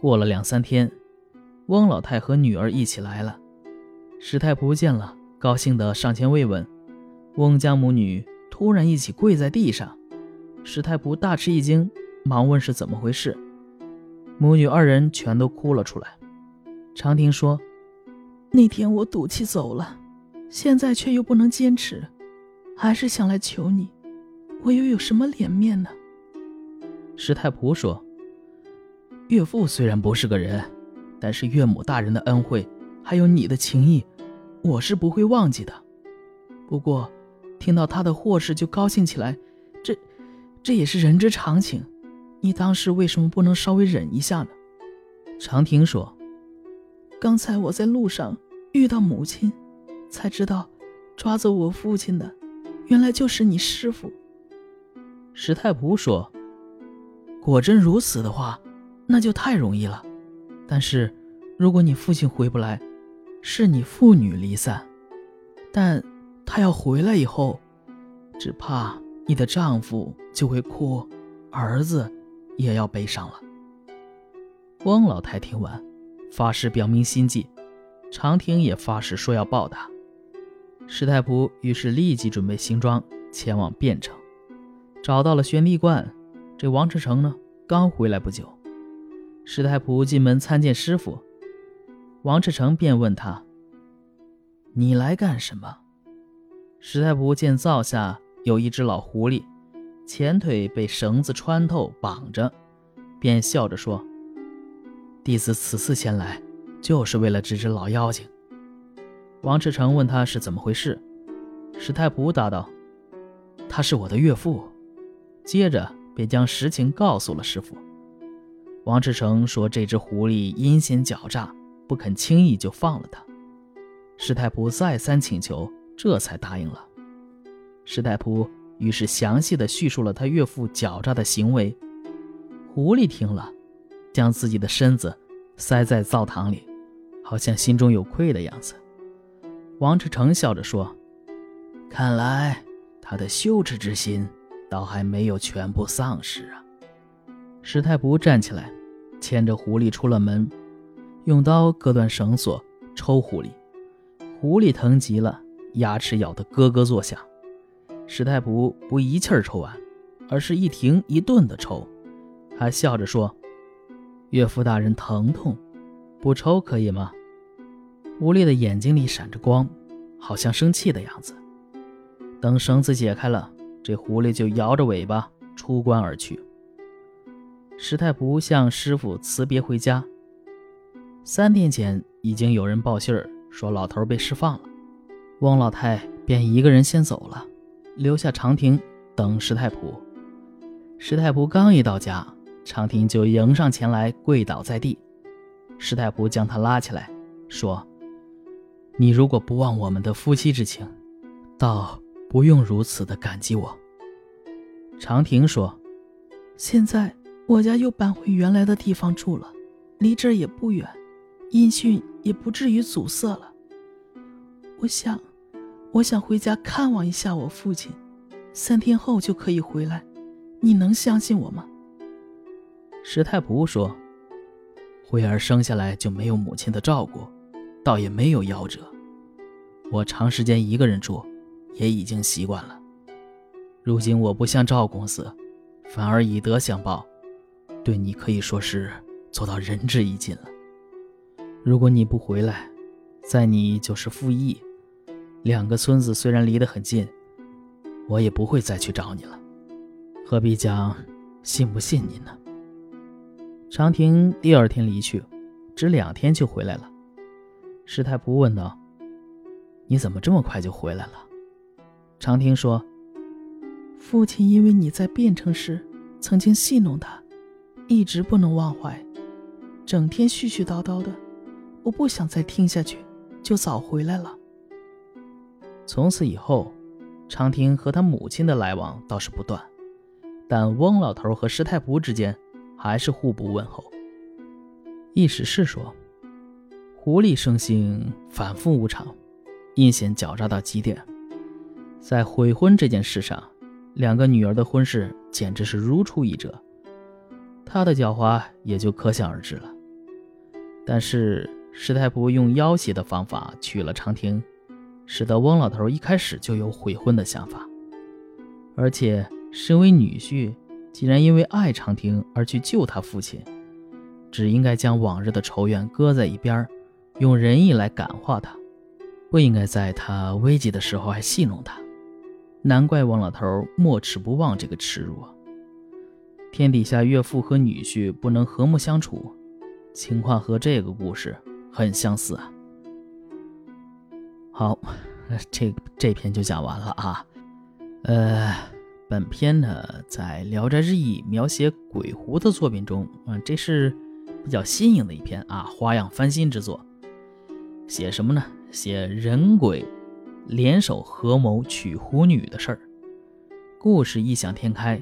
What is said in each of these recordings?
过了两三天，翁老太和女儿一起来了。石太仆见了，高兴地上前慰问。翁家母女突然一起跪在地上，石太仆大吃一惊，忙问是怎么回事。母女二人全都哭了出来。长亭说：“那天我赌气走了，现在却又不能坚持，还是想来求你。我又有什么脸面呢？”石太仆说：“岳父虽然不是个人，但是岳母大人的恩惠，还有你的情谊，我是不会忘记的。不过，听到他的祸事就高兴起来，这，这也是人之常情。你当时为什么不能稍微忍一下呢？”长亭说：“刚才我在路上遇到母亲，才知道，抓走我父亲的，原来就是你师傅。”石太仆说：“果真如此的话。”那就太容易了，但是，如果你父亲回不来，是你父女离散，但他要回来以后，只怕你的丈夫就会哭，儿子也要悲伤了。汪老太听完，发誓表明心迹，长亭也发誓说要报答。石太仆于是立即准备行装前往汴城，找到了玄帝观。这王志成呢，刚回来不久。石太仆进门参见师傅，王志成便问他：“你来干什么？”石太仆见灶下有一只老狐狸，前腿被绳子穿透绑着，便笑着说：“弟子此次前来，就是为了这只老妖精。”王志成问他是怎么回事，石太仆答道：“他是我的岳父。”接着便将实情告诉了师傅。王志成说：“这只狐狸阴险狡诈，不肯轻易就放了他。”师太仆再三请求，这才答应了。师太仆于是详细的叙述了他岳父狡诈的行为。狐狸听了，将自己的身子塞在灶堂里，好像心中有愧的样子。王志成笑着说：“看来他的羞耻之心，倒还没有全部丧失啊。”师太仆站起来。牵着狐狸出了门，用刀割断绳索，抽狐狸。狐狸疼极了，牙齿咬得咯咯作响。石太仆不一气儿抽完，而是一停一顿的抽，还笑着说：“岳父大人疼痛，不抽可以吗？”狐狸的眼睛里闪着光，好像生气的样子。等绳子解开了，这狐狸就摇着尾巴出关而去。石太仆向师傅辞别回家。三天前已经有人报信儿说老头被释放了，翁老太便一个人先走了，留下长亭等石太仆。石太仆刚一到家，长亭就迎上前来跪倒在地。石太仆将他拉起来，说：“你如果不忘我们的夫妻之情，倒不用如此的感激我。”长亭说：“现在。”我家又搬回原来的地方住了，离这儿也不远，音讯也不至于阻塞了。我想，我想回家看望一下我父亲，三天后就可以回来，你能相信我吗？石太仆说：“慧儿生下来就没有母亲的照顾，倒也没有夭折。我长时间一个人住，也已经习惯了。如今我不像赵公子，反而以德相报。”对你可以说是做到仁至义尽了。如果你不回来，在你就是傅义，两个村子虽然离得很近，我也不会再去找你了。何必讲信不信你呢？长亭第二天离去，只两天就回来了。师太仆问道：“你怎么这么快就回来了？”长亭说：“父亲因为你在汴城时曾经戏弄他。”一直不能忘怀，整天絮絮叨叨的，我不想再听下去，就早回来了。从此以后，长亭和他母亲的来往倒是不断，但翁老头和师太仆之间还是互不问候。意史是说，狐狸生性反复无常，阴险狡诈到极点，在悔婚这件事上，两个女儿的婚事简直是如出一辙。他的狡猾也就可想而知了。但是石太仆用要挟的方法娶了长亭，使得翁老头一开始就有悔婚的想法。而且身为女婿，既然因为爱长亭而去救他父亲，只应该将往日的仇怨搁在一边，用仁义来感化他，不应该在他危急的时候还戏弄他。难怪翁老头没齿不忘这个耻辱啊！天底下岳父和女婿不能和睦相处，情况和这个故事很相似啊。好，这这篇就讲完了啊。呃，本篇呢在《聊斋志异》描写鬼狐的作品中，嗯，这是比较新颖的一篇啊，花样翻新之作。写什么呢？写人鬼。联手合谋娶狐女的事儿，故事异想天开，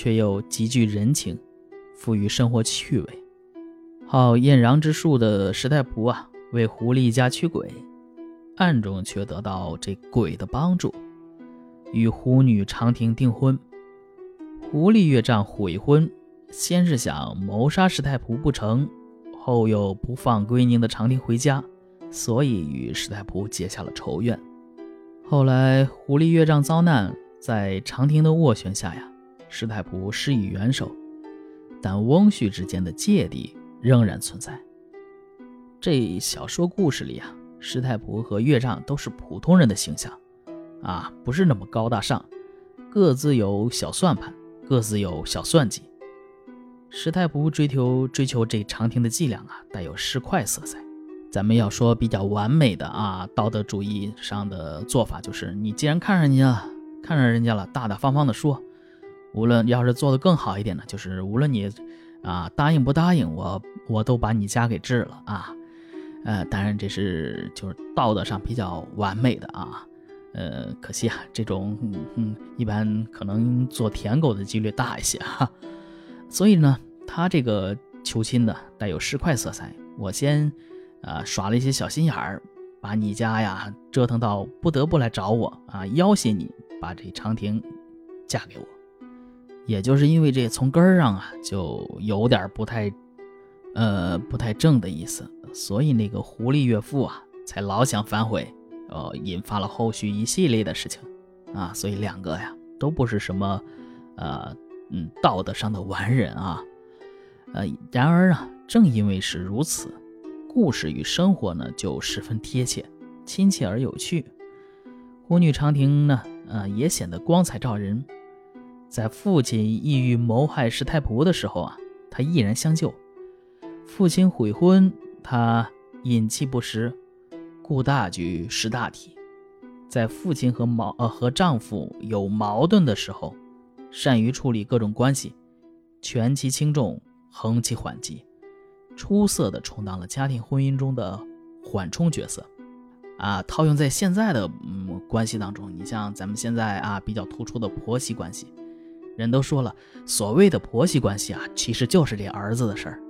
却又极具人情，富于生活趣味。好艳阳之术的石太仆啊，为狐狸家驱鬼，暗中却得到这鬼的帮助，与狐女长亭订婚。狐狸岳丈悔婚，先是想谋杀石太仆不成，后又不放归宁的长亭回家，所以与石太仆结下了仇怨。后来，狐狸岳丈遭难，在长亭的斡旋下呀，石太仆施以援手，但翁婿之间的芥蒂仍然存在。这小说故事里啊，石太仆和岳丈都是普通人的形象，啊，不是那么高大上，各自有小算盘，各自有小算计。石太仆追求追求这长亭的伎俩啊，带有市侩色彩。咱们要说比较完美的啊，道德主义上的做法就是，你既然看上人家，看上人家了，大大方方的说。无论要是做的更好一点呢，就是无论你啊答应不答应，我我都把你家给治了啊。呃，当然这是就是道德上比较完美的啊。呃，可惜啊，这种嗯一般可能做舔狗的几率大一些哈。所以呢，他这个求亲呢带有市侩色彩。我先。啊，耍了一些小心眼儿，把你家呀折腾到不得不来找我啊，要挟你把这长亭嫁给我。也就是因为这从根儿上啊就有点不太，呃不太正的意思，所以那个狐狸岳父啊才老想反悔，呃引发了后续一系列的事情啊，所以两个呀都不是什么，呃嗯道德上的完人啊，呃然而啊正因为是如此。故事与生活呢，就十分贴切、亲切而有趣。狐女长亭呢，呃，也显得光彩照人。在父亲意欲谋害石太仆的时候啊，他毅然相救。父亲悔婚，他隐气不实，顾大局识大体。在父亲和矛呃和丈夫有矛盾的时候，善于处理各种关系，权其轻重，衡其缓急。出色的充当了家庭婚姻中的缓冲角色，啊，套用在现在的嗯关系当中，你像咱们现在啊比较突出的婆媳关系，人都说了，所谓的婆媳关系啊，其实就是这儿子的事儿，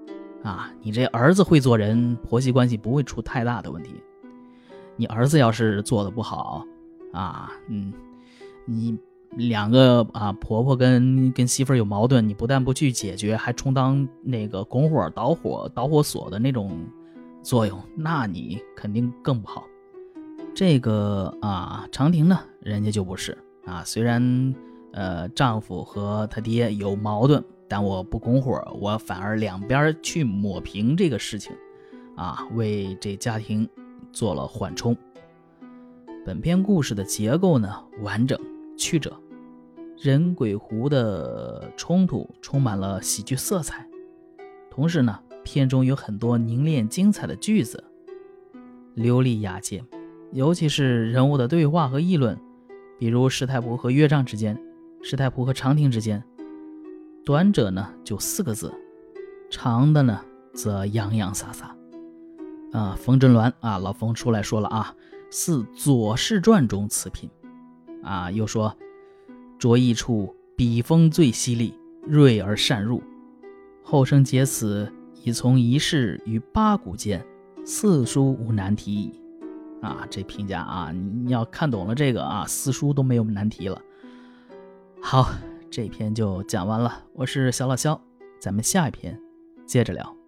啊，你这儿子会做人，婆媳关系不会出太大的问题。你儿子要是做的不好，啊，嗯，你。两个啊，婆婆跟跟媳妇儿有矛盾，你不但不去解决，还充当那个拱火导火导火索的那种作用，那你肯定更不好。这个啊，长亭呢，人家就不是啊。虽然呃，丈夫和他爹有矛盾，但我不拱火，我反而两边去抹平这个事情，啊，为这家庭做了缓冲。本片故事的结构呢，完整。曲折，人鬼狐的冲突充满了喜剧色彩。同时呢，片中有很多凝练精彩的句子，流利雅洁。尤其是人物的对话和议论，比如石太仆和岳丈之间，石太璞和长亭之间。短者呢就四个字，长的呢则洋洋洒洒。啊，冯真鸾啊，老冯出来说了啊，似《左氏传》中此品。啊，又说，着意处笔锋最犀利，锐而善入。后生解此，已从一世于八股间，四书无难题矣。啊，这评价啊，你要看懂了这个啊，四书都没有难题了。好，这篇就讲完了。我是小老肖，咱们下一篇接着聊。